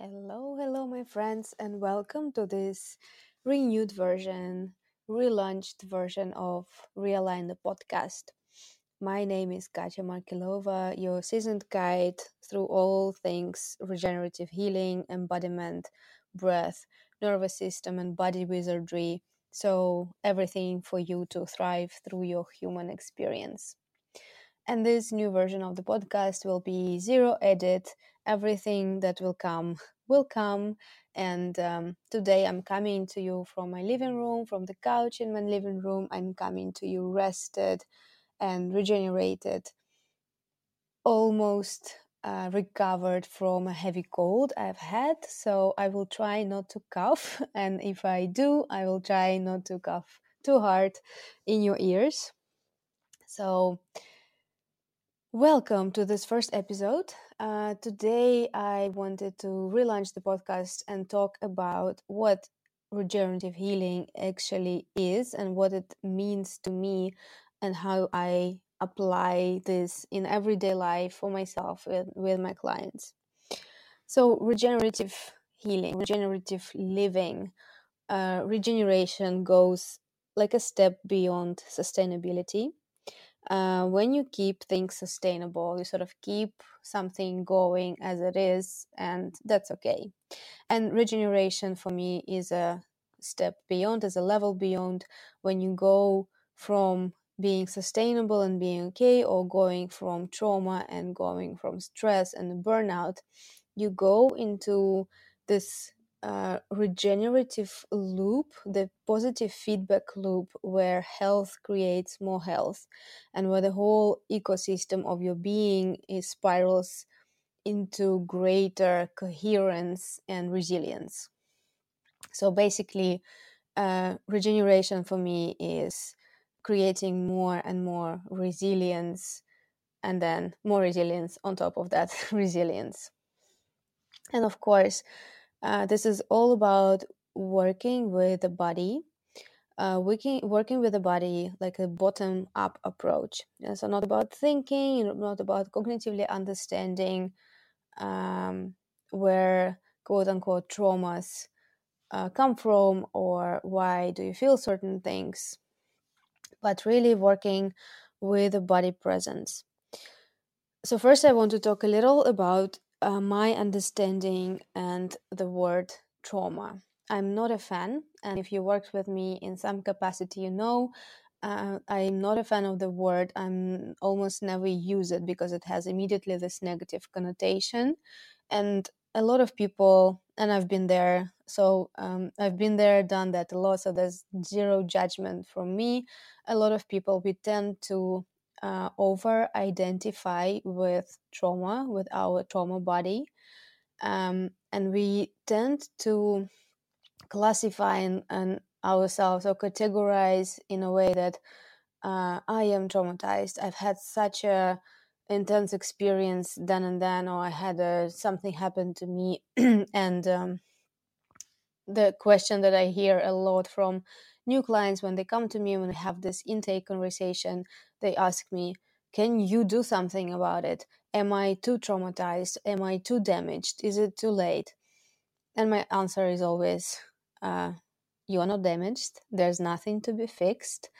Hello, hello, my friends, and welcome to this renewed version, relaunched version of Realign the podcast. My name is Katja Markelova, your seasoned guide through all things regenerative healing, embodiment, breath, nervous system, and body wizardry. So, everything for you to thrive through your human experience. And this new version of the podcast will be zero edit. Everything that will come will come. And um, today I'm coming to you from my living room, from the couch in my living room. I'm coming to you rested and regenerated, almost uh, recovered from a heavy cold I've had. So I will try not to cough. And if I do, I will try not to cough too hard in your ears. So, Welcome to this first episode. Uh, today, I wanted to relaunch the podcast and talk about what regenerative healing actually is and what it means to me and how I apply this in everyday life for myself and with my clients. So, regenerative healing, regenerative living, uh, regeneration goes like a step beyond sustainability uh, when you keep things sustainable, you sort of keep something going as it is, and that's okay. And regeneration for me is a step beyond, is a level beyond when you go from being sustainable and being okay, or going from trauma and going from stress and burnout. You go into this uh, regenerative loop, the positive feedback loop where health creates more health and where the whole ecosystem of your being is spirals into greater coherence and resilience. So basically, uh, regeneration for me is creating more and more resilience and then more resilience on top of that resilience. And of course, uh, this is all about working with the body, uh, working working with the body like a bottom up approach. Yeah, so not about thinking, not about cognitively understanding um, where quote unquote traumas uh, come from or why do you feel certain things, but really working with the body presence. So first, I want to talk a little about uh, my understanding and the word trauma. I'm not a fan, and if you worked with me in some capacity, you know uh, I'm not a fan of the word. I'm almost never use it because it has immediately this negative connotation, and a lot of people, and I've been there. So um, I've been there, done that a lot. So there's zero judgment from me. A lot of people we tend to uh, over identify with trauma, with our trauma body. Um, and we tend to classify and, and ourselves or categorize in a way that uh, I am traumatized. I've had such a intense experience then and then, or I had a, something happen to me. and um, the question that I hear a lot from new clients when they come to me when they have this intake conversation they ask me can you do something about it? Am i too traumatized? Am i too damaged? Is it too late? And my answer is always uh, you are not damaged. There's nothing to be fixed.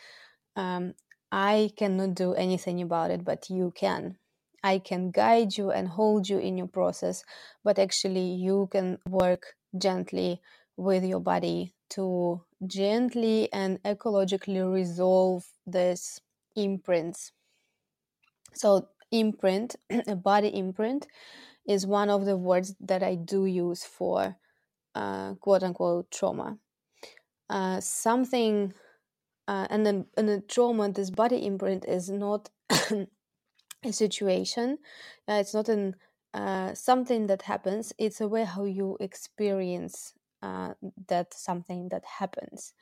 Um, i cannot do anything about it but you can. I can guide you and hold you in your process but actually you can work gently with your body to gently and ecologically resolve these imprints. So, imprint, a body imprint, is one of the words that I do use for uh, quote unquote trauma. Uh, something, uh, and then and the trauma, this body imprint is not a situation. Uh, it's not an uh, something that happens. It's a way how you experience uh, that something that happens.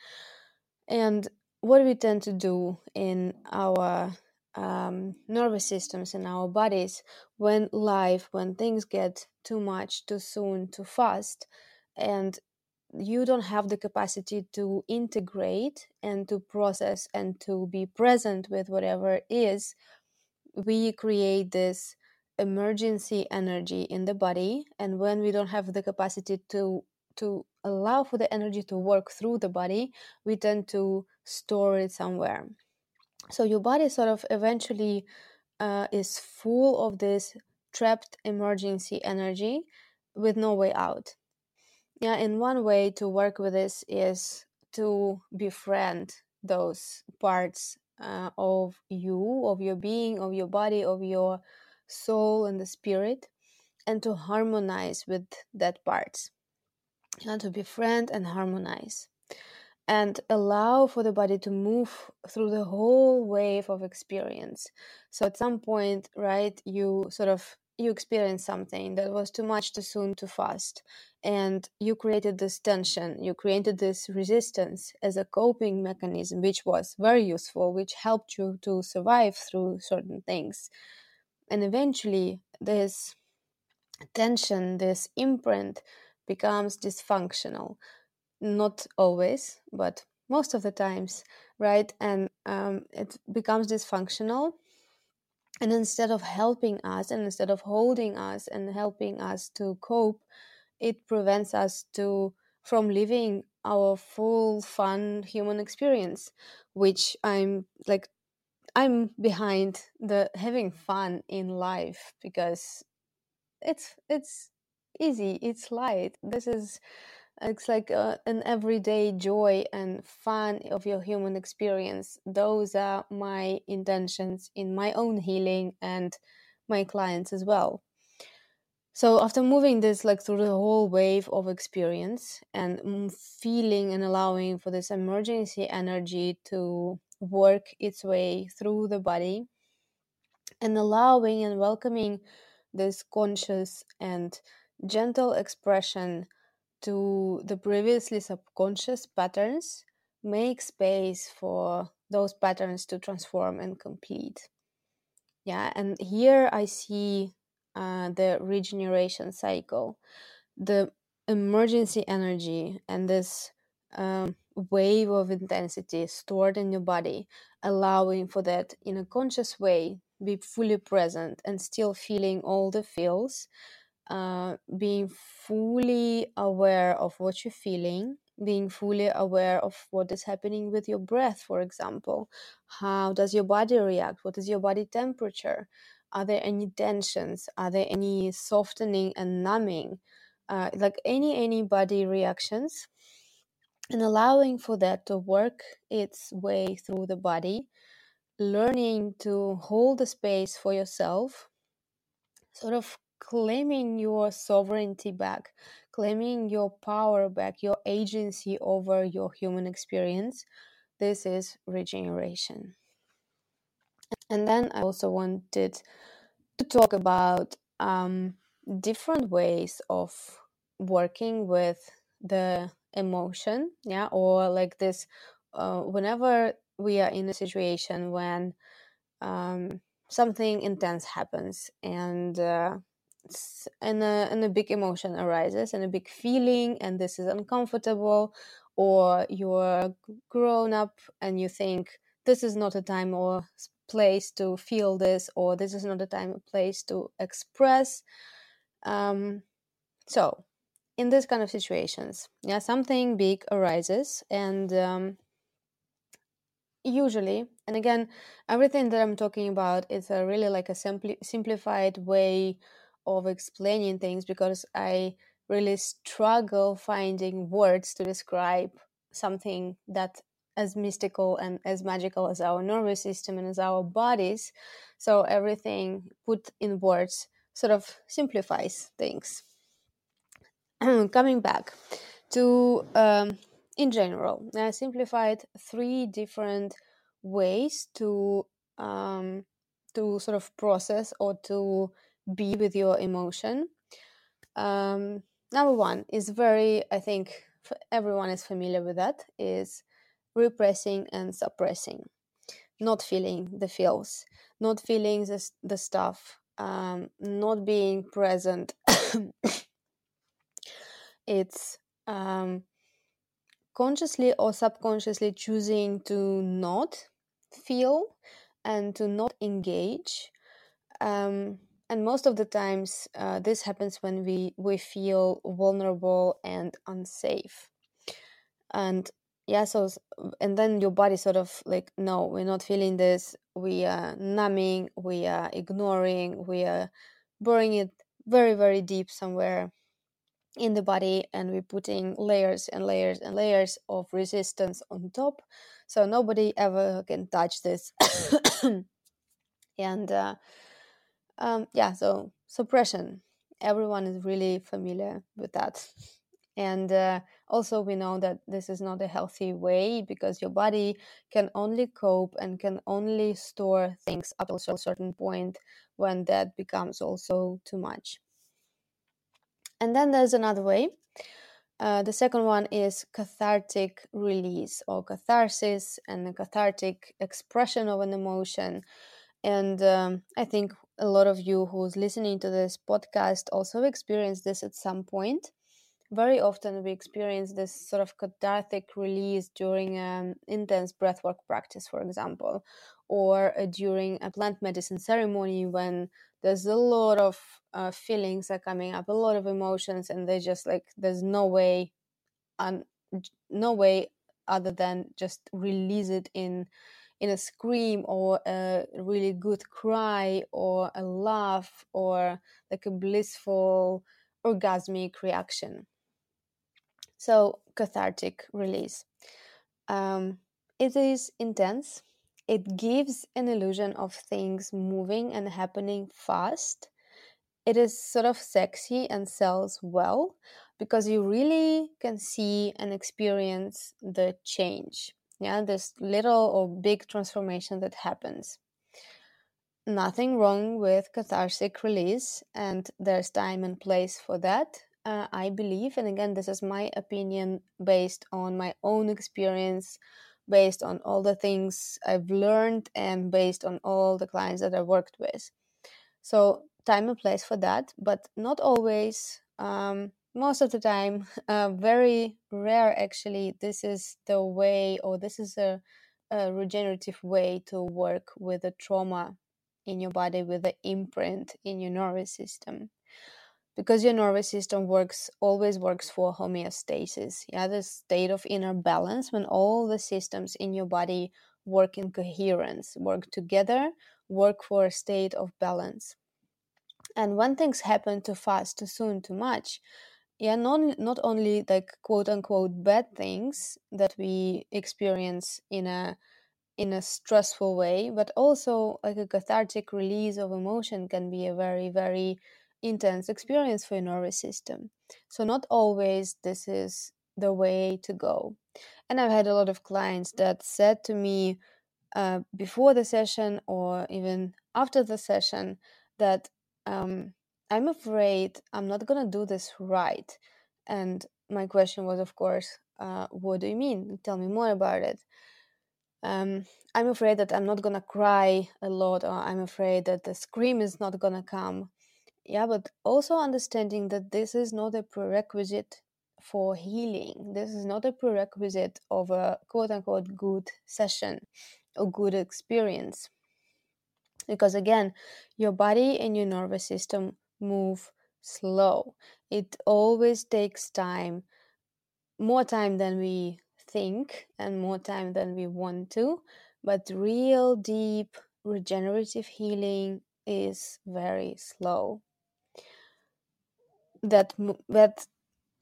And what we tend to do in our um, nervous systems in our bodies when life, when things get too much, too soon, too fast, and you don't have the capacity to integrate and to process and to be present with whatever is, we create this emergency energy in the body and when we don't have the capacity to to allow for the energy to work through the body we tend to store it somewhere. So your body sort of eventually uh, is full of this trapped emergency energy with no way out. Yeah and one way to work with this is to befriend those parts uh, of you of your being of your body of your soul and the spirit and to harmonize with that parts and to befriend and harmonize and allow for the body to move through the whole wave of experience. So at some point right you sort of you experienced something that was too much too soon too fast and you created this tension. You created this resistance as a coping mechanism which was very useful which helped you to survive through certain things. And eventually this tension this imprint becomes dysfunctional. Not always but most of the times right? And um, it becomes dysfunctional. And instead of helping us and instead of holding us and helping us to cope it prevents us to from living our full fun human experience which i'm like i'm behind the having fun in life because it's it's easy it's light. This is it's like uh, an everyday joy and fun of your human experience. Those are my intentions in my own healing and my clients as well. So after moving this like through the whole wave of experience and feeling and allowing for this emergency energy to work its way through the body and allowing and welcoming this conscious and gentle expression to the previously subconscious patterns, make space for those patterns to transform and complete. Yeah, and here I see uh, the regeneration cycle, the emergency energy, and this um, wave of intensity stored in your body, allowing for that in a conscious way be fully present and still feeling all the feels uh, being fully aware of what you're feeling, being fully aware of what is happening with your breath, for example. How does your body react? What is your body temperature? Are there any tensions? Are there any softening and numbing? Uh, like any any body reactions, and allowing for that to work its way through the body, learning to hold the space for yourself, sort of claiming your sovereignty back, claiming your power back, your agency over your human experience. This is regeneration. And then I also wanted to talk about um, different ways of working with the emotion, yeah, or like this. Uh, whenever we are in a situation when um, something intense happens and uh, and a, and a big emotion arises and a big feeling and this is uncomfortable or you're grown up and you think this is not a time or place to feel this or this is not a time or place to express. Um, so in this kind of situations yeah something big arises and um, usually and again everything that i'm talking about is a really like a simpli- simplified way of explaining things because I really struggle finding words to describe something that as mystical and as magical as our nervous system and as our bodies. So everything put in words sort of simplifies things. Coming back to, um, in general, I simplified three different ways to um, to sort of process or to be with your emotion. Um, number one is very, I think everyone is familiar with that, is repressing and suppressing, not feeling the feels, not feeling the, the stuff, um, not being present. it's um, consciously or subconsciously choosing to not feel and to not engage um, and most of the times uh, this happens when we we feel vulnerable and unsafe. And yeah so and then your body sort of like no we're not feeling this. We are numbing. We are ignoring. We are burying it very very deep somewhere in the body and we're putting layers and layers and layers of resistance on top so nobody ever can touch this. And uh, um, yeah so suppression. Everyone is really familiar with that. And uh, also we know that this is not a healthy way because your body can only cope and can only store things up to a certain point when that becomes also too much. And then there's another way. Uh, the second one is cathartic release or catharsis and the cathartic expression of an emotion. And um, i think a lot of you who's listening to this podcast also experienced this at some point. Very often we experience this sort of cathartic release during an intense breathwork practice, for example, or uh, during a plant medicine ceremony when there's a lot of uh, feelings are coming up, a lot of emotions, and they just like there's no way, un- no way other than just release it in in a scream or a really good cry or a laugh or like a blissful orgasmic reaction so, cathartic release. Um, it is intense. It gives an illusion of things moving and happening fast. It is sort of sexy and sells well because you really can see and experience the change. Yeah, this little or big transformation that happens. Nothing wrong with cathartic release, and there's time and place for that uh, I believe, and again, this is my opinion based on my own experience, based on all the things I've learned, and based on all the clients that I worked with. So, time and place for that, but not always. Um, most of the time, uh, very rare actually, this is the way, or this is a, a regenerative way to work with the trauma in your body, with the imprint in your nervous system. Because your nervous system works always works for homeostasis yeah the state of inner balance when all the systems in your body work in coherence work together work for a state of balance. And when things happen too fast too soon too much yeah not, not only like quote unquote bad things that we experience in a in a stressful way but also like a cathartic release of emotion can be a very very intense experience for your nervous system. So, not always this is the way to go. And I've had a lot of clients that said to me uh, before the session or even after the session that um, I'm afraid I'm not going to do this right. And my question was, of course, uh, what do you mean? Tell me more about it. Um, I'm afraid that I'm not gonna cry a lot, or I'm afraid that the scream is not gonna come yeah but also understanding that this is not a prerequisite for healing this is not a prerequisite of a quote unquote good session or good experience because again your body and your nervous system move slow. It always takes time more time than we think and more time than we want to but real deep regenerative healing is very slow. That that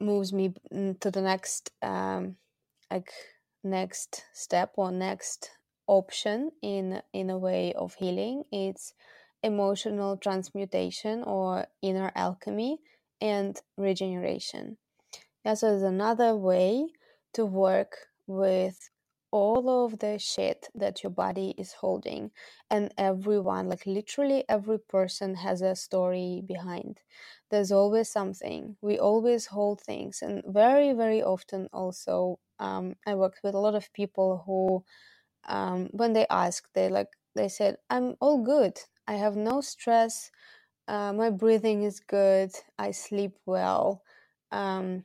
moves me to the next um, like next step or next option in in a way of healing. It's emotional transmutation or inner alchemy and regeneration. So there's another way to work with all of the shit that your body is holding and everyone like literally every person has a story behind. There's always something. We always hold things and very very often also um, i worked with a lot of people who um, when they asked they like they said i'm all good i have no stress uh, my breathing is good i sleep well um,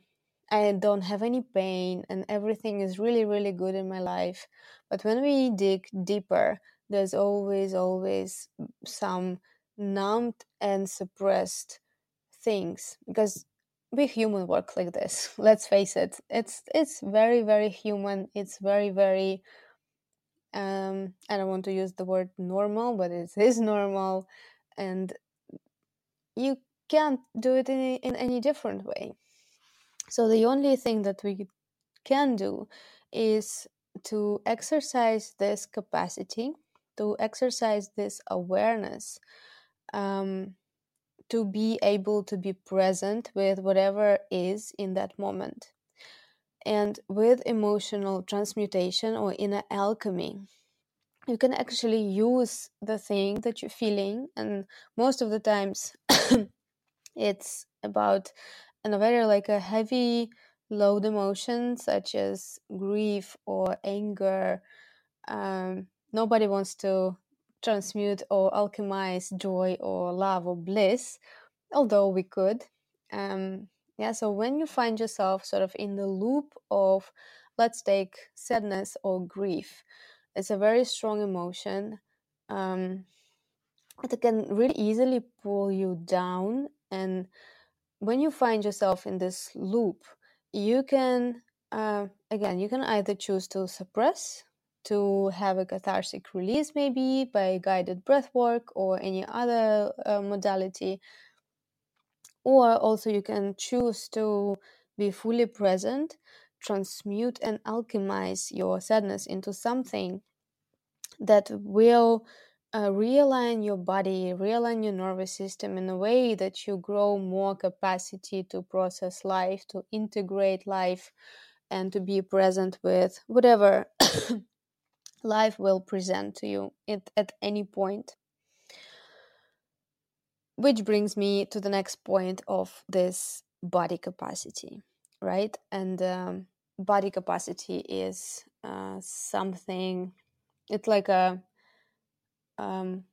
I don't have any pain and everything is really, really good in my life. But when we dig deeper, there's always, always some numbed and suppressed things because we human work like this let's face it it's it's very very human it's very very um i don't want to use the word normal but it is normal and you can't do it in, in any different way so the only thing that we can do is to exercise this capacity to exercise this awareness um, to be able to be present with whatever is in that moment. And with emotional transmutation or inner alchemy, you can actually use the thing that you're feeling, and most of the times it's about and a very like a heavy load emotion such as grief or anger. Um, nobody wants to transmute or alchemize joy or love or bliss, although we could. Um, yeah, so when you find yourself sort of in the loop of, let's take sadness or grief, it's a very strong emotion. Um, it can really easily pull you down. And when you find yourself in this loop, you can, uh, again, you can either choose to suppress to have a cathartic release, maybe by guided breath work or any other uh, modality. Or also, you can choose to be fully present, transmute and alchemize your sadness into something that will uh, realign your body, realign your nervous system in a way that you grow more capacity to process life, to integrate life, and to be present with whatever life will present to you at, at any point. Which brings me to the next point of this body capacity, right? And um, body capacity is uh, something, it's like a um,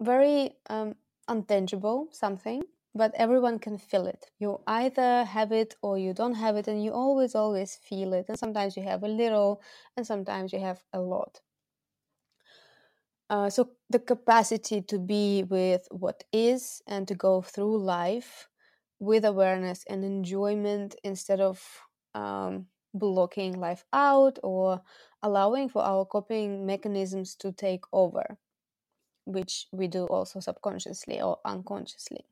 very um, untangible something, but everyone can feel it. You either have it or you don't have it, and you always, always feel it. And sometimes you have a little, and sometimes you have a lot. Uh, so the capacity to be with what is and to go through life with awareness and enjoyment instead of um, blocking life out or allowing for our coping mechanisms to take over, which we do also subconsciously or unconsciously.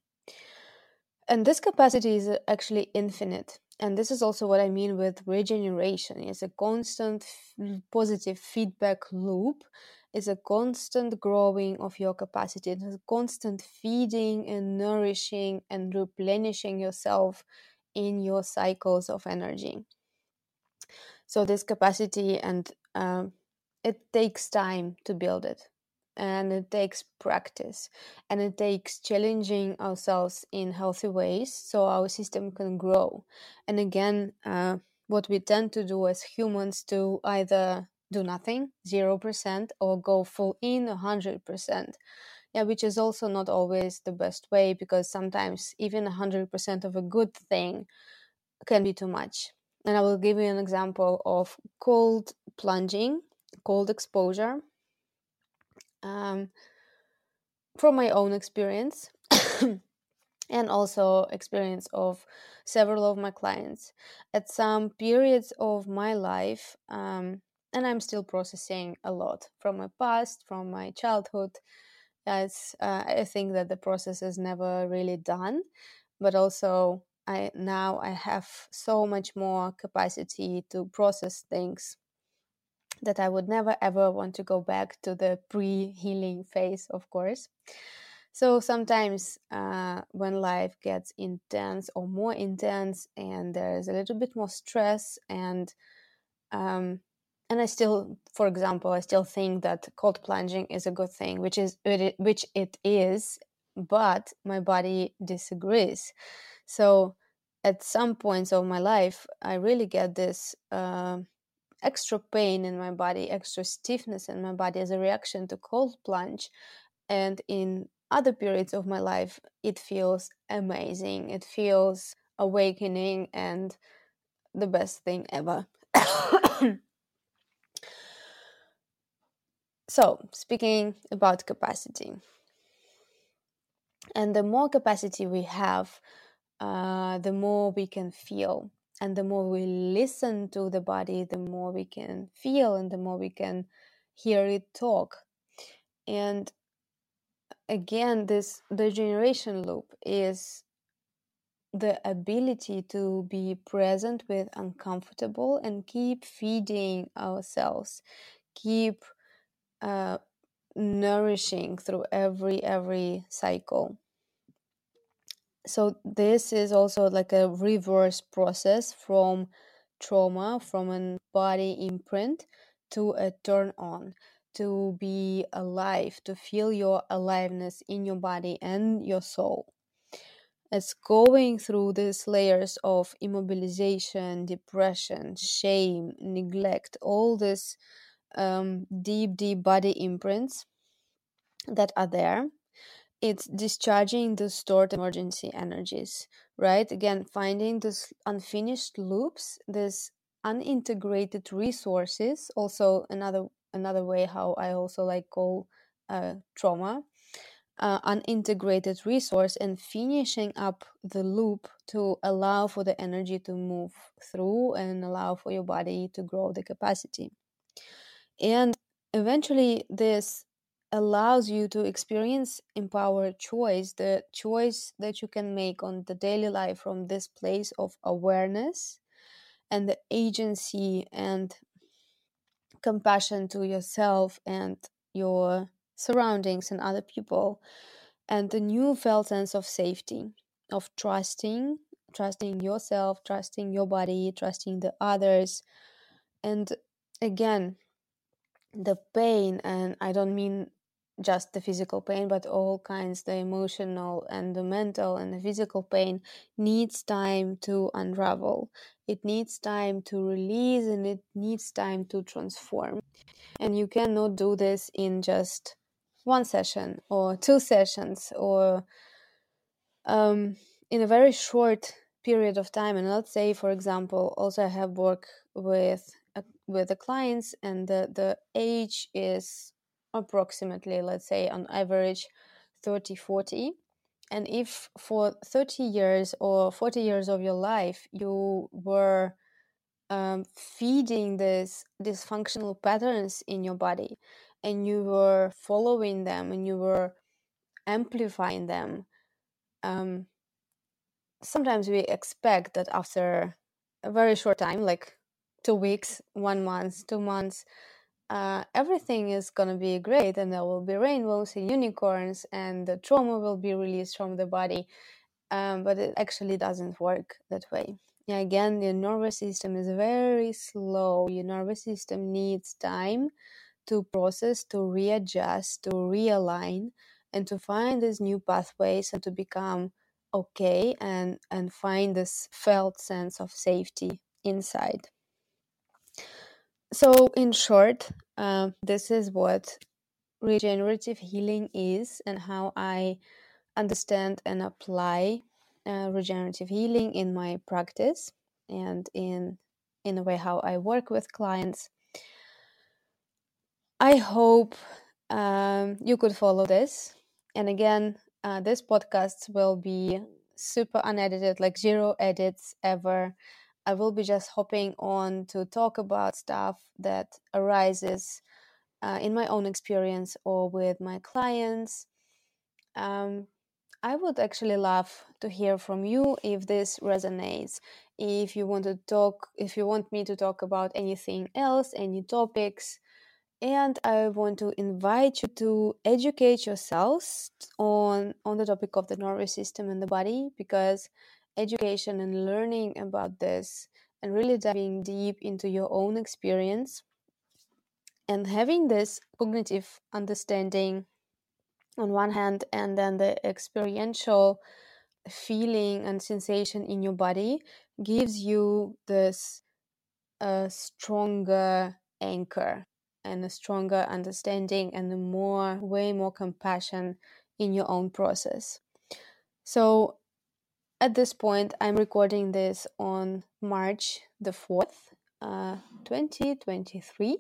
And this capacity is actually infinite. And this is also what I mean with regeneration. It's a constant f- positive feedback loop is a constant growing of your capacity. It's a constant feeding and nourishing and replenishing yourself in your cycles of energy. So this capacity and um, it takes time to build it and it takes practice and it takes challenging ourselves in healthy ways so our system can grow and again uh, what we tend to do as humans to either do nothing 0% or go full in 100% yeah which is also not always the best way because sometimes even 100% of a good thing can be too much. And i will give you an example of cold plunging cold exposure. Um, from my own experience and also experience of several of my clients. At some periods of my life um, and i'm still processing a lot from my past from my childhood as uh, i think that the process is never really done but also i now i have so much more capacity to process things that I would never ever want to go back to the pre healing phase, of course. So sometimes uh, when life gets intense or more intense, and there's a little bit more stress, and um, and I still, for example, I still think that cold plunging is a good thing, which is which it is, but my body disagrees. So at some points of my life, I really get this. Uh, extra pain in my body, extra stiffness in my body as a reaction to cold plunge. And in other periods of my life, it feels amazing. It feels awakening and the best thing ever. so, speaking about capacity, And the more capacity we have, uh, the more we can feel. And the more we listen to the body, the more we can feel and the more we can hear it talk. And again, this the generation loop is the ability to be present with uncomfortable and keep feeding ourselves, keep uh, nourishing through every every cycle. So this is also like a reverse process from trauma from a body imprint to a turn on to be alive to feel your aliveness in your body and your soul. It's going through these layers of immobilization depression shame neglect all this um, deep deep body imprints that are there. It's discharging the stored emergency energies right? Again finding these unfinished loops this unintegrated resources also another another way how i also like call uh, trauma uh, unintegrated resource and finishing up the loop to allow for the energy to move through and allow for your body to grow the capacity and eventually this allows you to experience empowered choice the choice that you can make on the daily life from this place of awareness and the agency and compassion to yourself and your surroundings and other people and the new felt sense of safety of trusting trusting yourself trusting your body trusting the others. And again the pain and i don't mean just the physical pain but all kinds the emotional and the mental and the physical pain needs time to unravel. It needs time to release and it needs time to transform. And you cannot do this in just one session or two sessions or um, in a very short period of time. And let's say for example also i have work with uh, with the clients and the, the age is approximately let's say on average 30 40 and if for 30 years or 40 years of your life you were um, feeding these dysfunctional patterns in your body and you were following them and you were amplifying them um, sometimes we expect that after a very short time like two weeks one month two months uh, everything is going to be great and there will be rainbows and unicorns and the trauma will be released from the body um, but it actually doesn't work that way. Yeah, again your nervous system is very slow. Your nervous system needs time to process to readjust to realign and to find these new pathways and to become okay and and find this felt sense of safety inside so, in short, uh, this is what regenerative healing is and how I understand and apply uh, regenerative healing in my practice and in in a way how I work with clients. I hope um, you could follow this. And again, uh, this podcast will be super unedited, like zero edits ever. I will be just hopping on to talk about stuff that arises uh, in my own experience or with my clients. Um, I would actually love to hear from you if this resonates. If you want to talk, if you want me to talk about anything else, any topics, and I want to invite you to educate yourselves on on the topic of the nervous system and the body because education and learning about this and really diving deep into your own experience. And having this cognitive understanding on one hand and then the experiential feeling and sensation in your body gives you this uh, stronger anchor and a stronger understanding and a more way more compassion in your own process. So at this point i'm recording this on march the 4th uh, 2023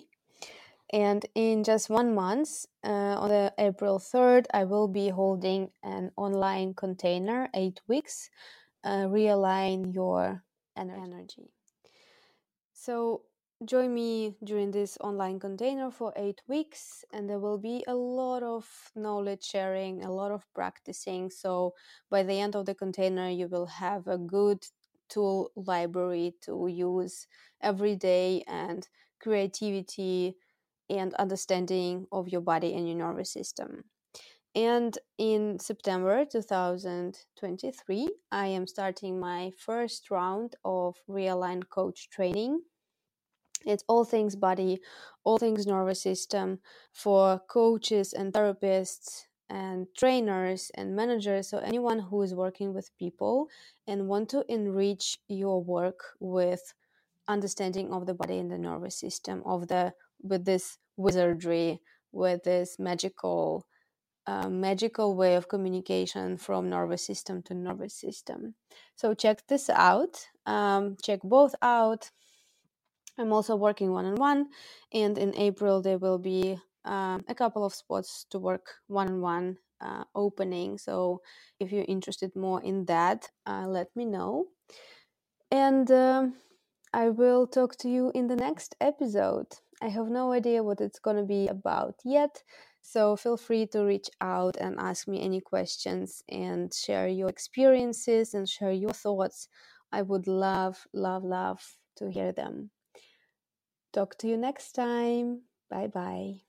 And in just one month, uh, on the April 3rd, I will be holding an online container, eight weeks, uh, realign your energy. So join me during this online container for eight weeks, and there will be a lot of knowledge sharing, a lot of practicing. So by the end of the container, you will have a good tool library to use every day and creativity and understanding of your body and your nervous system. And in September 2023, I am starting my first round of Realign Coach training. It's all things body, all things nervous system for coaches and therapists and trainers and managers. So, anyone who is working with people and want to enrich your work with understanding of the body and the nervous system of the with this wizardry with this magical uh, magical way of communication from nervous system to nervous system. So check this out. Um, check both out i'm also working one-on-one and in april there will be uh, a couple of spots to work one-on-one uh, opening so if you're interested more in that uh, let me know and um, I will talk to you in the next episode. I have no idea what it's going to be about yet, so feel free to reach out and ask me any questions and share your experiences and share your thoughts. I would love, love, love to hear them. Talk to you next time. Bye bye.